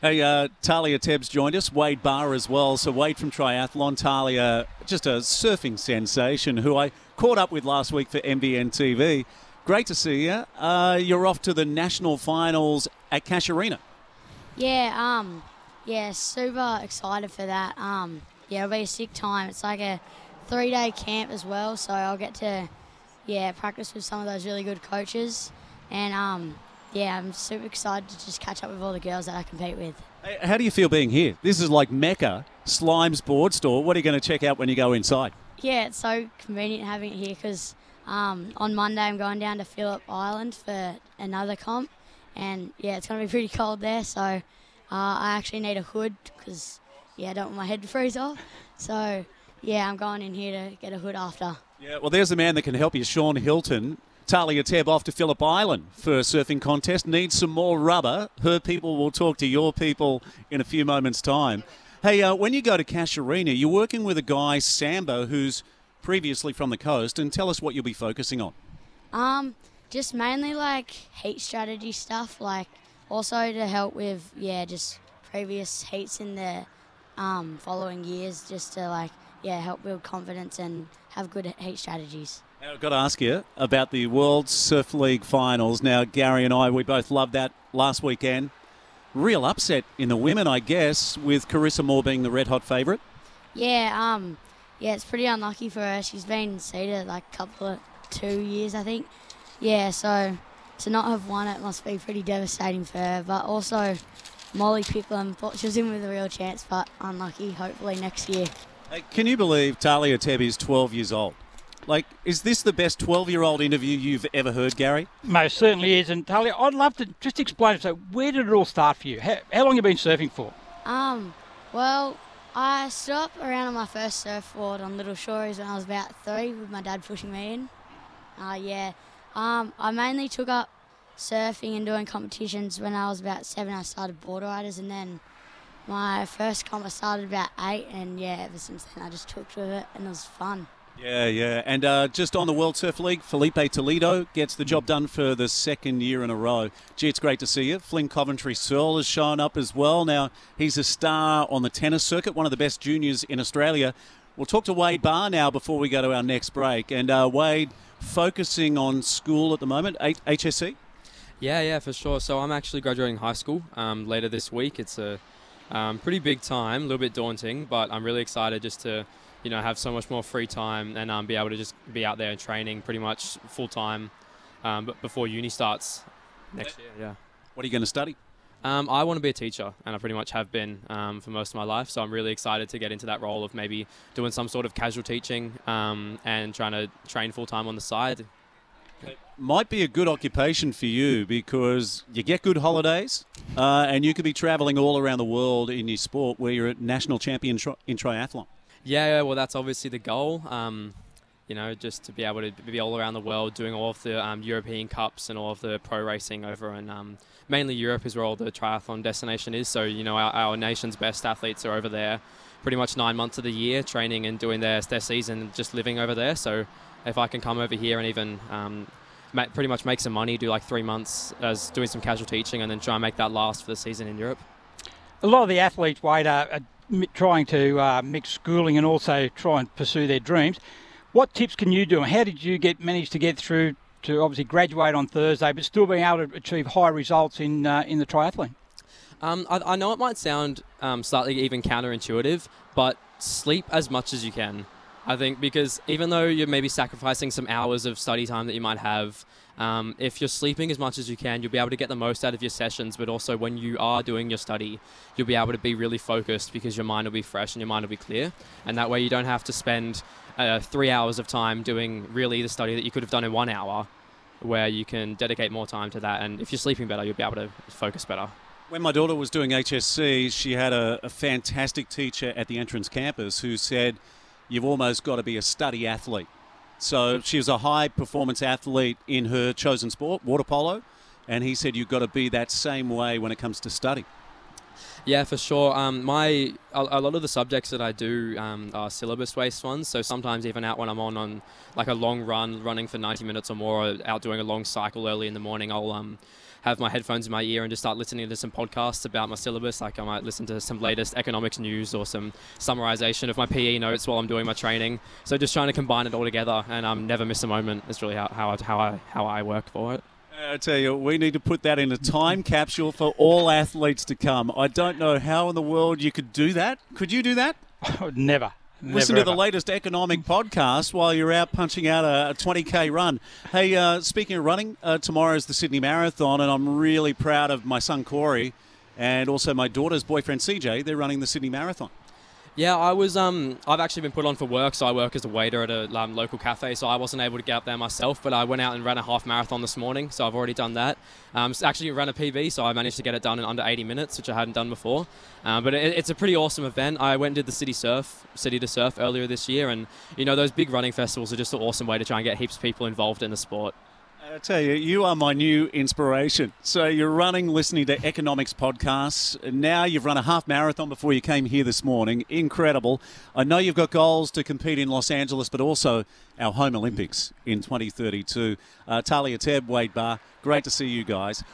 Hey, uh, Talia Tebb's joined us, Wade Barr as well. So, Wade from Triathlon, Talia, just a surfing sensation who I caught up with last week for NBN TV. Great to see you. Uh, you're off to the national finals at Casuarina. Yeah, um, yeah, super excited for that. Um, yeah, it'll be a sick time. It's like a three day camp as well, so I'll get to, yeah, practice with some of those really good coaches. And, um, yeah, I'm super excited to just catch up with all the girls that I compete with. Hey, How do you feel being here? This is like Mecca, Slime's board store. What are you going to check out when you go inside? Yeah, it's so convenient having it here because um, on Monday I'm going down to Phillip Island for another comp, and yeah, it's going to be pretty cold there. So uh, I actually need a hood because yeah, I don't want my head to freeze off. So yeah, I'm going in here to get a hood after. Yeah, well, there's a man that can help you, Sean Hilton. Talia Tebb off to Phillip Island for a surfing contest. Needs some more rubber. Her people will talk to your people in a few moments' time. Hey, uh, when you go to Casuarina, you're working with a guy, Sambo, who's previously from the coast, and tell us what you'll be focusing on. Um, just mainly like heat strategy stuff, like also to help with yeah, just previous heats in the um, following years, just to like yeah, help build confidence and have good heat strategies. Now, I've got to ask you about the World Surf League finals. Now, Garry and I, we both loved that last weekend. Real upset in the women, I guess, with Carissa Moore being the red hot favourite. Yeah, um, yeah, it's pretty unlucky for her. She's been seeded like a couple of two years, I think. Yeah, so to not have won it must be pretty devastating for her. But also, Molly Picklum thought she was in with a real chance, but unlucky. Hopefully next year. Hey, can you believe Talia Tebb is 12 years old? Like, is this the best 12 year old interview you've ever heard, Garry? Most certainly is. And Talia, I'd love to just explain. So, where did it all start for you? How, how long have you been surfing for? Um, well, I stopped around on my first surfboard on Little Shores when I was about three, with my dad pushing me in. Uh, yeah. Um, I mainly took up surfing and doing competitions when I was about seven. I started board riders, and then my first comp I started about eight, and yeah, ever since then I just took to it, and it was fun. Yeah, yeah. And uh, just on the World Surf League, Filipe Toledo gets the job done for the second year in a row. Gee, it's great to see you. Flynn Coventry Searle has shown up as well. Now, he's a star on the tennis circuit, one of the best juniors in Australia. We'll talk to Wade Barr now before we go to our next break. And uh, Wade, focusing on school at the moment, HSC? Yeah, yeah, for sure. So I'm actually graduating high school um, later this week. It's a um, pretty big time, a little bit daunting, but I'm really excited just to, you know, have so much more free time and um, be able to just be out there training pretty much full time, um, but before uni starts next year. Yeah. What are you going to study? Um, I want to be a teacher, and I pretty much have been um, for most of my life. So I'm really excited to get into that role of maybe doing some sort of casual teaching um, and trying to train full time on the side. Might be a good occupation for you because you get good holidays uh, and you could be traveling all around the world in your sport where you're a national champion in triathlon. Yeah, well, that's obviously the goal. Um, you know, just to be able to be all around the world doing all of the um, European Cups and all of the pro racing over in um, mainly Europe is where all the triathlon destination is. So, you know, our, our nation's best athletes are over there pretty much nine months of the year training and doing their, their season just living over there. So, if I can come over here and even um, ma- pretty much make some money, do like three months as doing some casual teaching and then try and make that last for the season in Europe. A lot of the athletes, Wade, are, mi- trying to uh, mix schooling and also try and pursue their dreams. What tips can you do? How did you get manage to get through to obviously graduate on Thursday, but still being able to achieve high results in uh, in the triathlon? Um, I, I know it might sound um, slightly even counterintuitive, but sleep as much as you can. I think because even though you're maybe sacrificing some hours of study time that you might have, um, if you're sleeping as much as you can, you'll be able to get the most out of your sessions. But also, when you are doing your study, you'll be able to be really focused because your mind will be fresh and your mind will be clear. And that way, you don't have to spend uh, three hours of time doing really the study that you could have done in one hour, where you can dedicate more time to that. And if you're sleeping better, you'll be able to focus better. When my daughter was doing HSC, she had a, a fantastic teacher at the entrance campus who said, you've almost got to be a study athlete. So she was a high performance athlete in her chosen sport, water polo, and he said you've got to be that same way when it comes to study. Yeah, for sure. Um, my a, a, lot of the subjects that I do um, are syllabus-based ones. So sometimes even out when I'm on on like a long run, running for 90 minutes or more, or out doing a long cycle early in the morning, I'll um, have my headphones in my ear and just start listening to some podcasts about my syllabus. Like I might listen to some latest economics news or some summarization of my PE notes while I'm doing my training. So just trying to combine it all together and um, never miss a moment is really how, how, I, how, I, how I work for it. I tell you, we need to put that in a time capsule for all athletes to come. I don't know how in the world you could do that. Could you do that? Never. Listen Never to the latest economic podcast while you're out punching out a, a 20k run. Hey, uh, speaking of running, uh, tomorrow is the Sydney Marathon, and I'm really proud of my son Corey and also my daughter's boyfriend CJ. They're running the Sydney Marathon. Yeah, I was. Um, I've actually been put on for work, so I work as a waiter at a um, local cafe. So I wasn't able to get up there myself, but I went out and ran a half marathon this morning. So I've already done that. Um, actually ran a PB, so I managed to get it done in under 80 minutes, which I hadn't done before. Um, but it, it's a pretty awesome event. I went and did the City Surf, City to Surf earlier this year, and you know those big running festivals are just an awesome way to try and get heaps of people involved in the sport. I tell you, you are my new inspiration. So you're running, listening to economics podcasts. Now you've run a half marathon before you came here this morning. Incredible. I know you've got goals to compete in Los Angeles, but also our home Olympics in 2032. Uh, Talia Tebb, Wade Barr, great to see you guys.